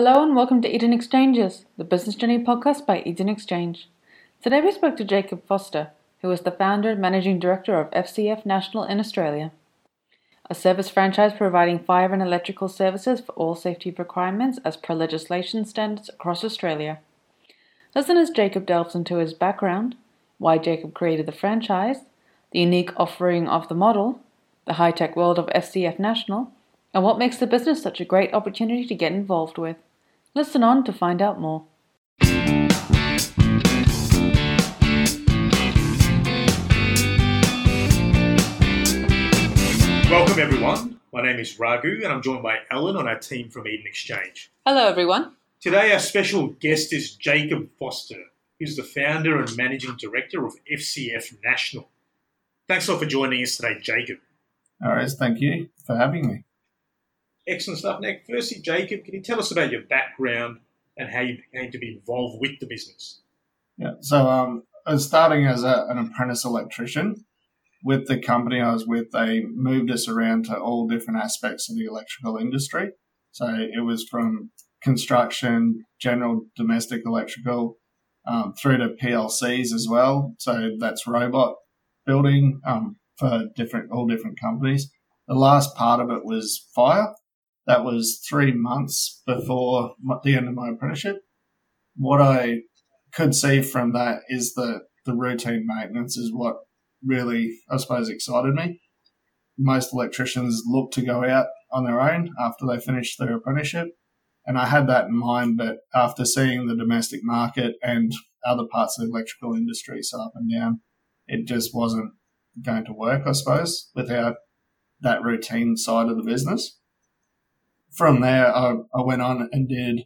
Hello and welcome to Eden Exchanges, the business journey podcast by Eden Exchange. Today we spoke to Jacob Foster, who is the founder and managing director of FCF National in Australia, a service franchise providing fire and electrical services for all safety requirements as per legislation standards across Australia. Listen as Jacob delves into his background, why Jacob created the franchise, the unique offering of the model, the high tech world of FCF National, and what makes the business such a great opportunity to get involved with. Listen on to find out more. Welcome, everyone. My name is Raghu, and I'm joined by Ellen on our team from Eden Exchange. Hello, everyone. Today, our special guest is Jacob Foster, who's the founder and managing director of FCF National. Thanks a lot for joining us today, Jacob. All right, thank you for having me. Excellent stuff. Now, firstly, Jacob, can you tell us about your background and how you came to be involved with the business? Yeah, so um, I was starting as a, an apprentice electrician. With the company I was with, they moved us around to all different aspects of the electrical industry. So it was from construction, general domestic electrical, um, through to PLCs as well. So that's robot building um, for different all different companies. The last part of it was fire. That was three months before the end of my apprenticeship. What I could see from that is that the routine maintenance is what really, I suppose, excited me. Most electricians look to go out on their own after they finish their apprenticeship. And I had that in mind, but after seeing the domestic market and other parts of the electrical industry so up and down, it just wasn't going to work, I suppose, without that routine side of the business from there, I, I went on and did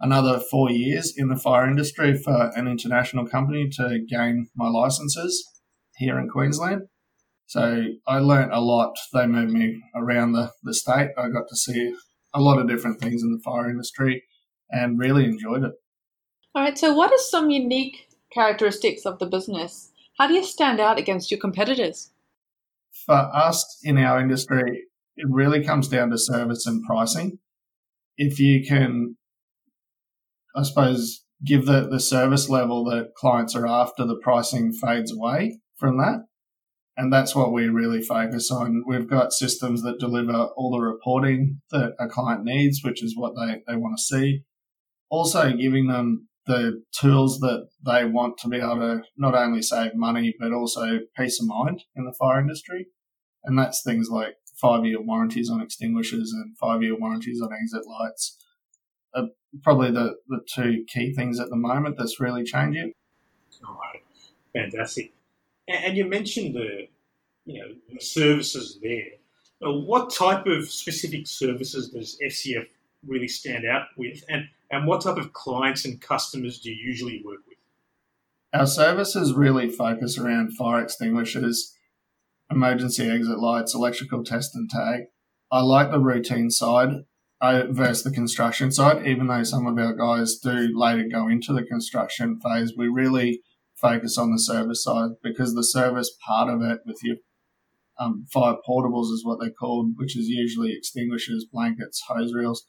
another four years in the fire industry for an international company to gain my licenses here in Queensland. So I learnt a lot. They moved me around the, the state. I got to see a lot of different things in the fire industry and really enjoyed it. All right, so what are some unique characteristics of the business? How do you stand out against your competitors? For us in our industry, it really comes down to service and pricing. If you can, I suppose, give the, the service level that clients are after, the pricing fades away from that. And that's what we really focus on. We've got systems that deliver all the reporting that a client needs, which is what they, they want to see. Also giving them the tools that they want to be able to not only save money, but also peace of mind in the fire industry. And that's things like five year warranties on extinguishers and five year warranties on exit lights are probably the, the two key things at the moment that's really changing. All right, fantastic. And, you mentioned the you know the services there. Uh, what type of specific services does FCF really stand out with, and and what type of clients and customers do you usually work with? Our services really focus around fire extinguishers emergency exit lights, electrical test and tag. I like the routine side versus the construction side, even though some of our guys do later go into the construction phase. We really focus on the service side because the service part of it with your um, fire portables is what they're called, which is usually extinguishers, blankets, hose reels.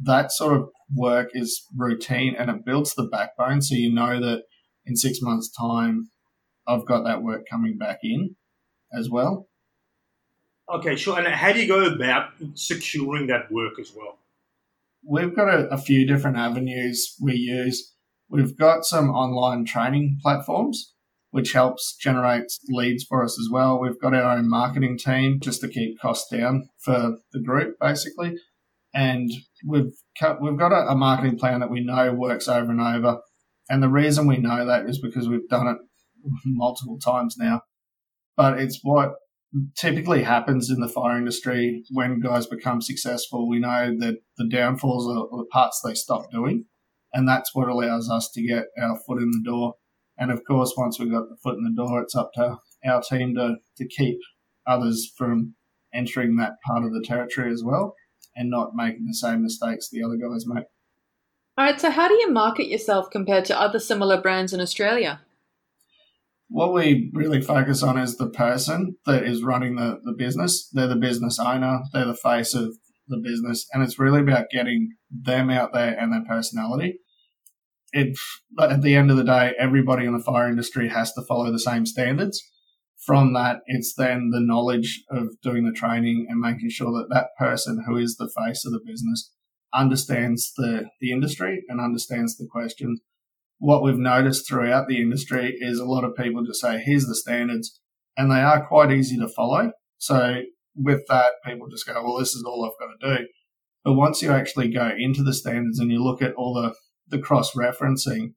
That sort of work is routine and it builds the backbone so you know that in six months' time, I've got that work coming back in as well. Okay, sure. And how do you go about securing that work as well? We've got a, a few different avenues we use. We've got some online training platforms which helps generate leads for us as well. We've got our own marketing team just to keep costs down for the group, basically. And we've cut, we've got a, a, marketing plan that we know works over and over. And the reason we know that is because we've done it multiple times now but it's what typically happens in the fire industry when guys become successful. We know that the downfalls are the parts they stop doing, and that's what allows us to get our foot in the door. And of course, once we've got the foot in the door, it's up to our team to, to keep others from entering that part of the territory as well and not making the same mistakes the other guys make. All right, so how do you market yourself compared to other similar brands in Australia? What we really focus on is the person that is running the, the business. They're the business owner. They're the face of the business, and it's really about getting them out there and their personality. It, at the end of the day, everybody in the fire industry has to follow the same standards. From that, it's then the knowledge of doing the training and making sure that that person who is the face of the business understands the, the industry and understands the questions. What we've noticed throughout the industry is a lot of people just say, here's the standards, and they are quite easy to follow. So with that, people just go, well, this is all I've got to do. But once you actually go into the standards and you look at all the, the cross referencing,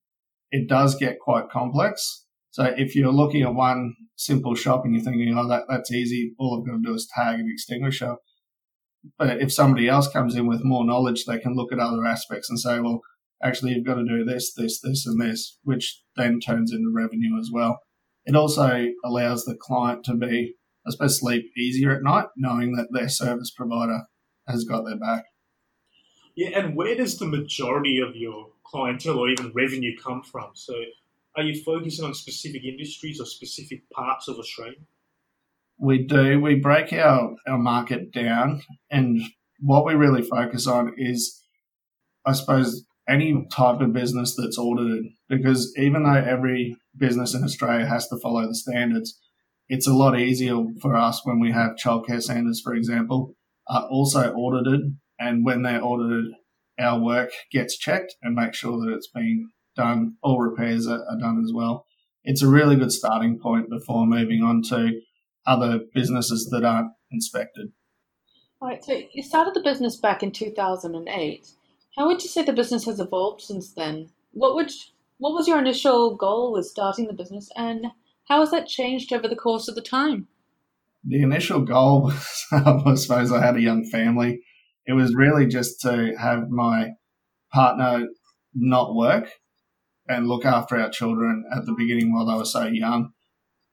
it does get quite complex. So if you're looking at one simple shop and you're thinking, oh, that, that's easy, all I've got to do is tag an extinguisher. But if somebody else comes in with more knowledge, they can look at other aspects and say, well, actually, you've got to do this, this, this, and this, which then turns into revenue as well. It also allows the client to be I suppose, sleep easier at night, knowing that their service provider has got their back. Yeah, and where does the majority of your clientele or even revenue come from? So, are you focusing on specific industries or specific parts of Australia? We do. We break our, our market down, and what we really focus on is, I suppose, any type of business that's audited. Because even though every business in Australia has to follow the standards, it's a lot easier for us when we have childcare centres, for example, are also audited. And when they're audited, our work gets checked and make sure that it's been done. All repairs are, are done as well. It's a really good starting point before moving on to other businesses that aren't inspected. All right. So you started the business back in 2008. How would you say the business has evolved since then? What would what was your initial goal with starting the business, and how has that changed over the course of the time? The initial goal was, I suppose, I had a young family. It was really just to have my partner not work and look after our children at the beginning while they were so young.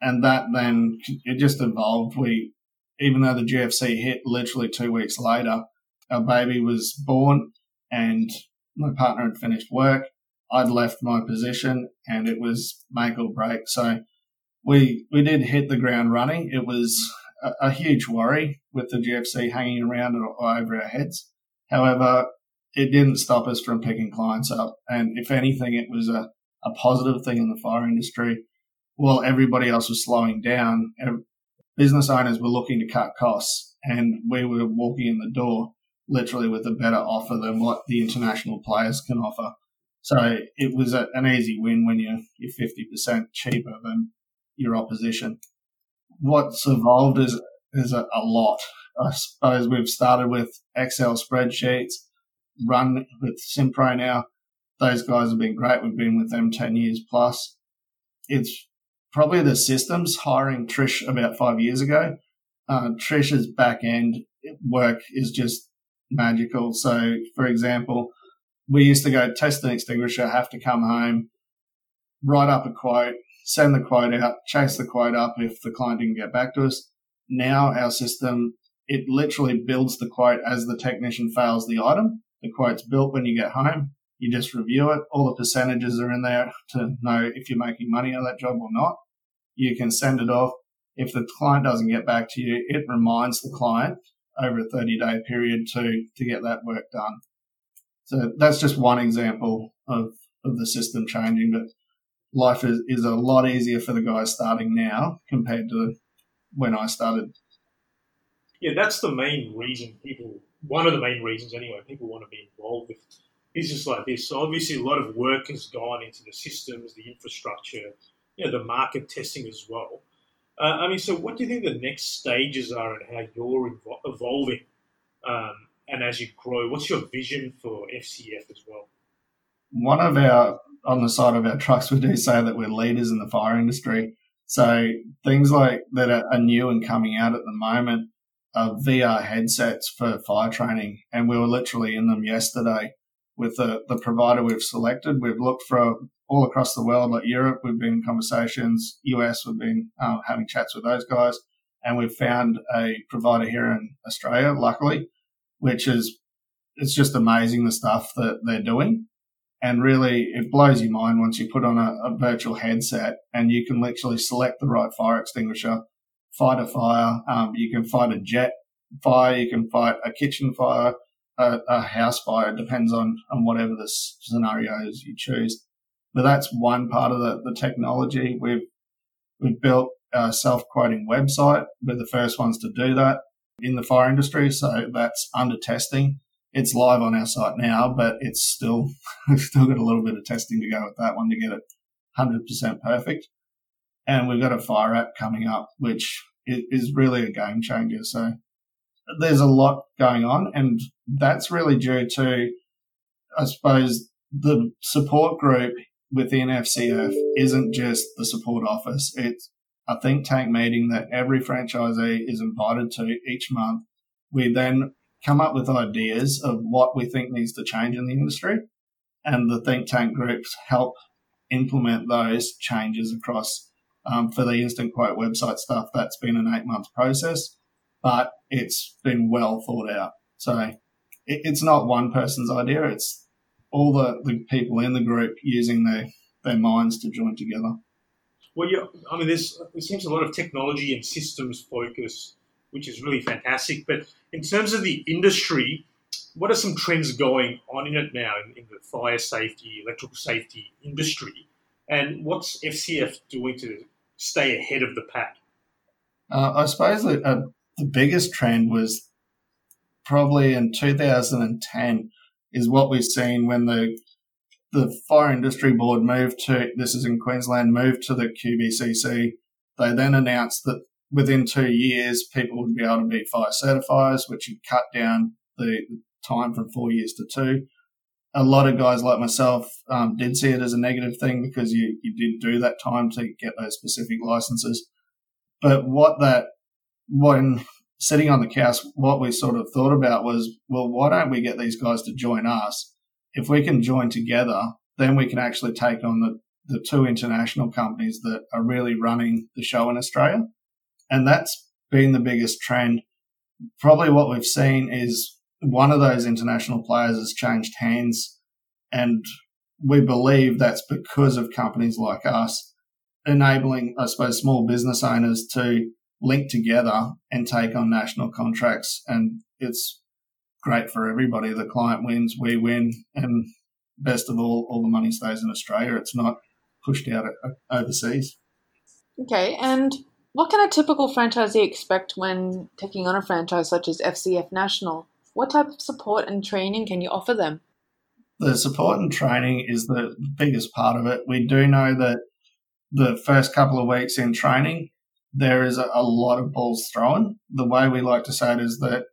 And that then it just evolved. We, even though the GFC hit literally two weeks later, our baby was born and my partner had finished work. I'd left my position and it was make or break. So we we did hit the ground running. It was a, a huge worry with the GFC hanging around over our heads. However, it didn't stop us from picking clients up, and if anything, it was a, a positive thing in the fire industry. While everybody else was slowing down, business owners were looking to cut costs, and we were walking in the door literally with a better offer than what the international players can offer. So it was a, an easy win when you're, you're 50% cheaper than your opposition. What's evolved is is a, a lot. I suppose we've started with Excel spreadsheets, run with Simpro now. Those guys have been great. We've been with them 10 years plus. It's probably the systems hiring Trish about five years ago. Uh, Trish's back end work is just magical. So, for example, we used to go test an extinguisher, have to come home, write up a quote, send the quote out, chase the quote up if the client didn't get back to us. Now our system, it literally builds the quote as the technician fails the item. The quote's built when you get home. You just review it. All the percentages are in there to know if you're making money on that job or not. You can send it off. If the client doesn't get back to you, it reminds the client over a 30 day period to, to get that work done. So that's just one example of, of the system changing, but life is, is a lot easier for the guys starting now compared to when I started. Yeah, that's the main reason people, one of the main reasons anyway, people want to be involved with business like this. So obviously, a lot of work has gone into the systems, the infrastructure, you know, the market testing as well. Uh, I mean, so what do you think the next stages are and how you're evolving? Um, and as you grow, what's your vision for FCF as well? One of our on the side of our trucks, we do say that we're leaders in the fire industry. So things like that are, are new and coming out at the moment are VR headsets for fire training. And we were literally in them yesterday with the, the provider we've selected. We've looked for all across the world, like Europe, we've been in conversations, US, we've been uh, having chats with those guys. And we've found a provider here in Australia, luckily, which is, it's just amazing the stuff that they're doing. And really, it blows your mind once you put on a, a virtual headset and you can literally select the right fire extinguisher, fight a fire. Um, you can fight a jet fire, you can fight a kitchen fire, a, a house fire, it depends on, on whatever the scenarios you choose. But that's one part of the, the technology. We've, we've built a self-quoting website. We're the first ones to do that in the fire industry. So that's under testing. It's live on our site now, but it's still, we've still got a little bit of testing to go with that one to get it 100% perfect. And we've got a fire app coming up, which is really a game changer. So there's a lot going on, and that's really due to, I suppose, the support group within FCF isn't just the support office. It's a think tank meeting that every franchisee is invited to each month. We then come up with ideas of what we think needs to change in the industry, and the think tank groups help implement those changes across. Um, for the instant quote website stuff, that's been an eight month process, but it's been well thought out. So it, it's not one person's idea; it's all the, the people in the group using their their minds to join together. Well, yeah, I mean, there's there seems a lot of technology and systems focus, which is really fantastic. But in terms of the industry, what are some trends going on in it now in, in the fire safety, electrical safety industry, and what's FCF doing to stay ahead of the pack? Uh, I suppose that uh, the biggest trend was probably in 2010 is what we've seen when the the fire industry board moved to this is in Queensland moved to the QBCC. They then announced that within two years people would be able to be fire certifiers, which would cut down the time from four years to two. A lot of guys like myself um, did see it as a negative thing because you, you did do that time to get those specific licenses. But what that, when sitting on the couch, what we sort of thought about was, well, why don't we get these guys to join us? If we can join together, then we can actually take on the, the two international companies that are really running the show in Australia. And that's been the biggest trend. Probably what we've seen is one of those international players has changed hands. And we believe that's because of companies like us enabling, I suppose, small business owners to link together and take on national contracts. And it's great for everybody. The client wins, we win, and best of all, all the money stays in Australia. It's not pushed out overseas. Okay, and what can a typical franchisee expect when taking on a franchise such as FCF National? What type of support and training can you offer them? The support and training is the biggest part of it. We do know that the first couple of weeks in training, there is a, a lot of balls thrown. The way we like to say it is that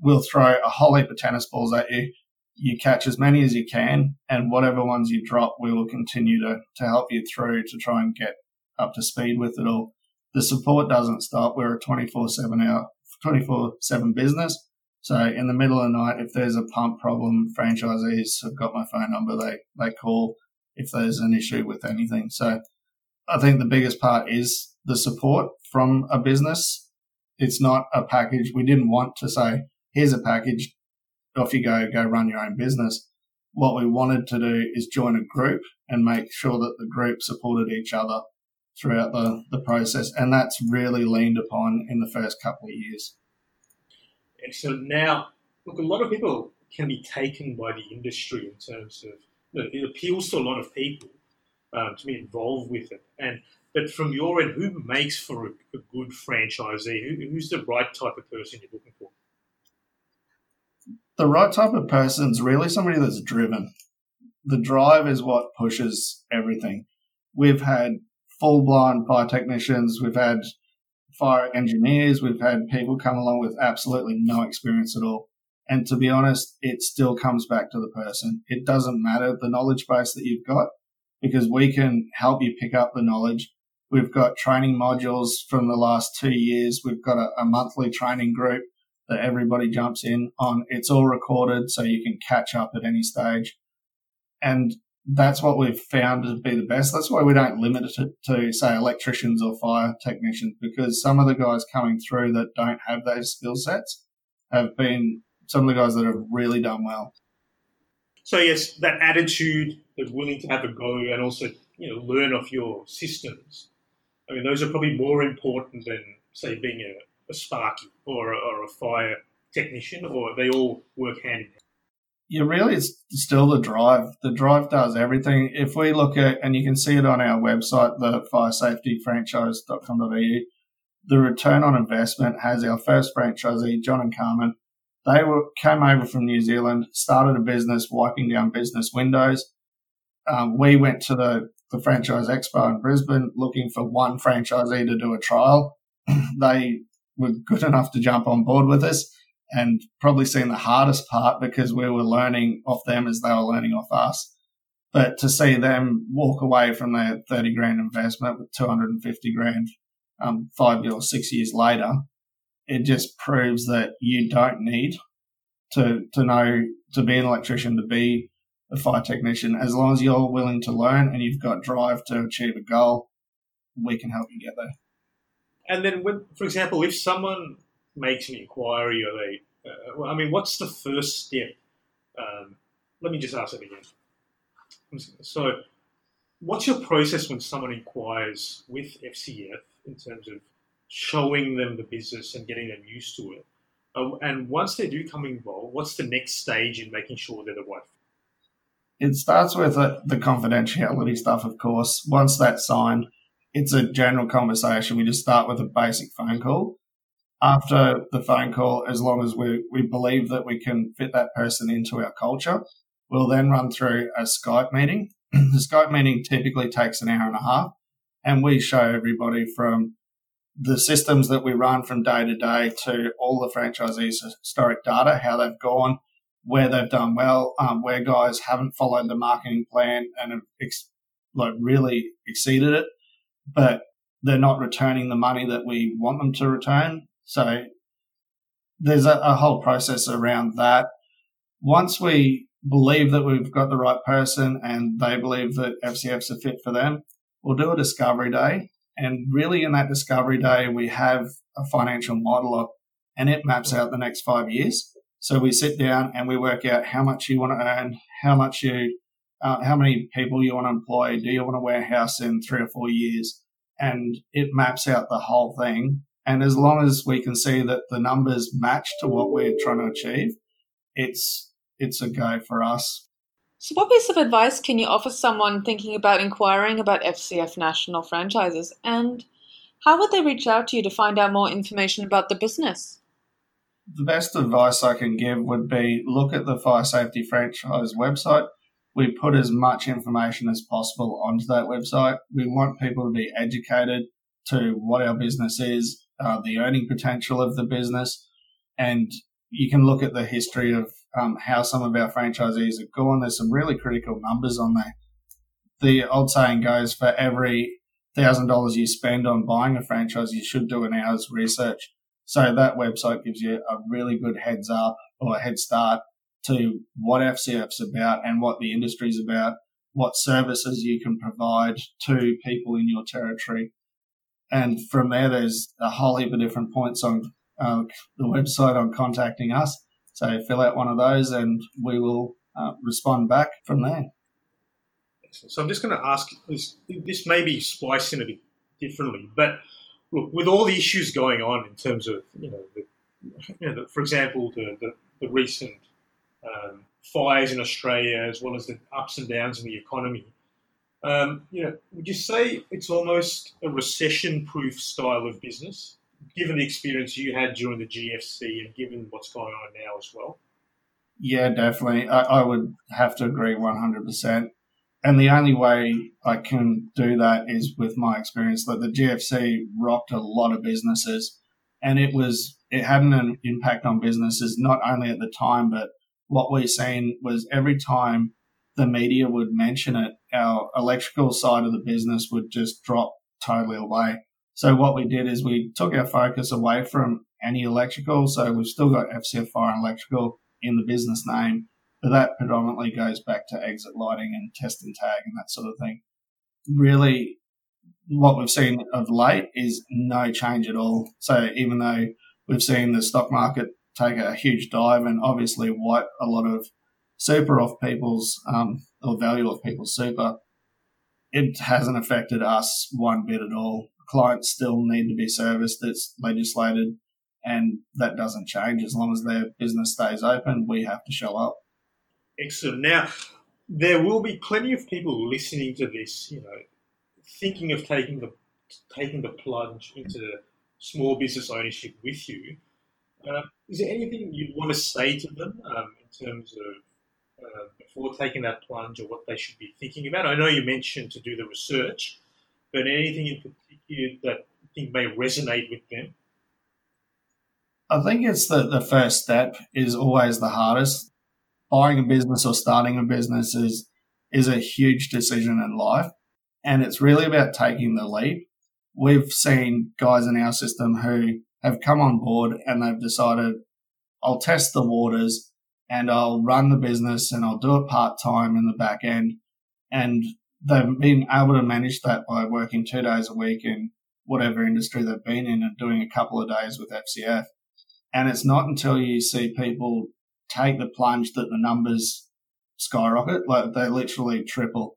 we'll throw a whole heap of tennis balls at you. You catch as many as you can, and whatever ones you drop, we will continue to, to help you through to try and get up to speed with it all. The support doesn't stop. We're a 24 7 hour, 24 7 business. So in the middle of the night, if there's a pump problem, franchisees have got my phone number. They, they call if there's an issue with anything. So I think the biggest part is the support from a business. It's not a package. We didn't want to say, here's a package, off you go, go run your own business. What we wanted to do is join a group and make sure that the group supported each other throughout the, the process. And that's really leaned upon in the first couple of years. Excellent. Now, look, a lot of people can be taken by the industry in terms of, you know, it appeals to a lot of people um, to be involved with it. And but from your end, who makes for a, a good franchisee? Who, who's the right type of person you're looking for? The right type of person is really somebody that's driven. The drive is what pushes everything. We've had full blown fire technicians, we've had fire engineers, we've had people come along with absolutely no experience at all. And to be honest, it still comes back to the person. It doesn't matter the knowledge base that you've got because we can help you pick up the knowledge. We've got training modules from the last two years. We've got a, a monthly training group that everybody jumps in on. It's all recorded so you can catch up at any stage. And that's what we've found to be the best. That's why we don't limit it to, say, electricians or fire technicians, because some of the guys coming through that don't have those skill sets have been some of the guys that have really done well. So yes, that attitude, of willing to have a go, and also you know learn off your systems. I mean, those are probably more important than say being a a Sparky or a, or a fire technician, or they all work hand in hand? Yeah, really, it's still the drive. The drive does everything. If we look at, and you can see it on our website, the firesafetyfranchise.com.au, the return on investment has our first franchisee, John and Carmen. They were, came over from New Zealand, started a business wiping down business windows. Um, we went to the, the franchise expo in Brisbane looking for one franchisee to do a trial. they were good enough to jump on board with us and probably seen the hardest part because we were learning off them as they were learning off us. But to see them walk away from their 30 grand investment with 250 grand um, five or six years later, it just proves that you don't need to, to know, to be an electrician, to be a fire technician. As long as you're willing to learn and you've got drive to achieve a goal, we can help you get there. And then, when, for example, if someone makes an inquiry or they, uh, well, I mean, what's the first step? Um, let me just ask it again. So, what's your process when someone inquires with FCF in terms of showing them the business and getting them used to it? Uh, and once they do come involved, what's the next stage in making sure they're the right it starts with uh, the confidentiality stuff, of course. Once that's signed, it's a general conversation. We just start with a basic phone call. After the phone call, as long as we, we believe that we can fit that person into our culture, we'll then run through a Skype meeting. the Skype meeting typically takes an hour and a half, and we show everybody from the systems that we run from day to day to all the franchisees' historic data, how they've gone, where they've done well, um, where guys haven't followed the marketing plan and have ex- like really exceeded it, but they're not returning the money that we want them to return. So there's a, a whole process around that. Once we believe that we've got the right person and they believe that FCF's a fit for them, we'll do a discovery day. And really, in that discovery day, we have a financial modeler and it maps out the next five years. So we sit down and we work out how much you want to earn, how much you, uh, how many people you want to employ, do you want a warehouse in three or four years, and it maps out the whole thing. And as long as we can see that the numbers match to what we're trying to achieve, it's it's a go for us. So, what piece of advice can you offer someone thinking about inquiring about FCF national franchises, and how would they reach out to you to find out more information about the business? The best advice I can give would be look at the fire safety franchise website. We put as much information as possible onto that website. We want people to be educated to what our business is, uh, the earning potential of the business, and you can look at the history of um, how some of our franchisees have gone. There's some really critical numbers on there. The old saying goes for every thousand dollars you spend on buying a franchise, you should do an hour's research. So that website gives you a really good heads up or a head start to what FCF's about and what the industry's about, what services you can provide to people in your territory. And from there, there's a whole heap of different points on uh, the website on contacting us. So fill out one of those and we will uh, respond back from there. So I'm just going to ask this, this may be spliced in a bit differently, but look, with all the issues going on in terms of, you know, the, you know the, for example, the, the, the recent um, fires in Australia, as well as the ups and downs in the economy, um, you know, would you say it's almost a recession-proof style of business, given the experience you had during the GFC and given what's going on now as well? Yeah, definitely. I, I would have to agree 100%. And the only way I can do that is with my experience that the GFC rocked a lot of businesses and it was, it had an impact on businesses, not only at the time, but what we've seen was every time the media would mention it, our electrical side of the business would just drop totally away. So what we did is we took our focus away from any electrical. So we've still got FCF Fire and Electrical in the business name, but that predominantly goes back to exit lighting and test and tag and that sort of thing. Really, what we've seen of late is no change at all. So even though we've seen the stock market take a huge dive and obviously wipe a lot of super off people's um, or value of people's super, it hasn't affected us one bit at all. Clients still need to be serviced. It's legislated And that doesn't change as long as their business stays open. We have to show up. Excellent. Now, there will be plenty of people listening to this, you know, thinking of taking the taking the plunge into small business ownership with you. Uh, is there anything you'd want to say to them um, in terms of uh, before taking that plunge or what they should be thinking about? I know you mentioned to do the research, but anything in particular that you think may resonate with them? I think it's the, the first step is always the hardest. Buying a business or starting a business is is a huge decision in life. And it's really about taking the leap. We've seen guys in our system who have come on board and they've decided, I'll test the waters and I'll run the business and I'll do it part time in the back end. And they've been able to manage that by working two days a week in whatever industry they've been in and doing a couple of days with FCF. And it's not until you see people take the plunge that the numbers skyrocket, like they literally triple,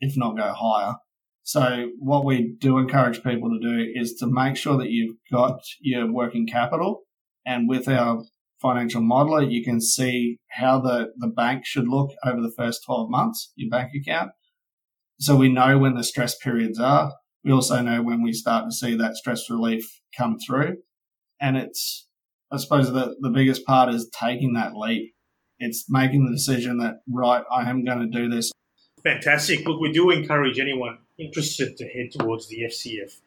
if not go higher. So what we do encourage people to do is to make sure that you've got your working capital. And with our financial modeler, you can see how the, the bank should look over the first 12 months, your bank account. So we know when the stress periods are. We also know when we start to see that stress relief come through. And it's, I suppose the, the biggest part is taking that leap. It's making the decision that, right, I am going to do this. Fantastic. Look, we do encourage anyone interested to head towards the FCF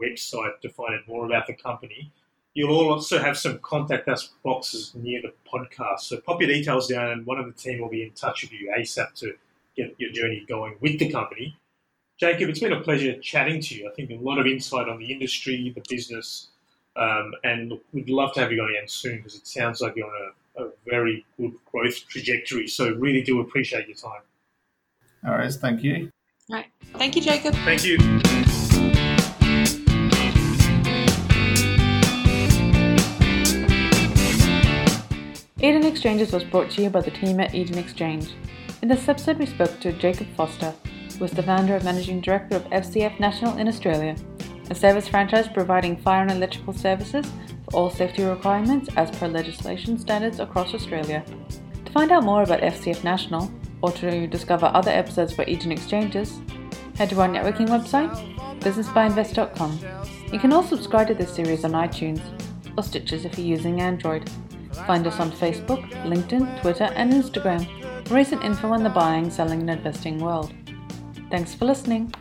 website to find out more about the company. You'll also have some contact us boxes near the podcast. So pop your details down and one of the team will be in touch with you ASAP to get your journey going with the company. Jacob, it's been a pleasure chatting to you. I think a lot of insight on the industry, the business, um, and look, we'd love to have you on again soon because it sounds like you're on a, a, very good growth trajectory. So really do appreciate your time. All right, thank you. All right, thank you, Jacob. Thank you. Eden Exchanges was brought to you by the team at Eden Exchange. In this episode, we spoke to Jacob Foster, who is the founder and managing director of FCF National in Australia, a service franchise providing fire and electrical services for all safety requirements as per legislation standards across Australia. To find out more about FCF National, or to discover other episodes by Eden Exchanges, head to our networking website, businessbyinvest.com. You can also subscribe to this series on iTunes or Stitcher if you're using Android. Find us on Facebook, LinkedIn, Twitter, and Instagram. For recent info on the buying, selling, and investing world. Thanks for listening.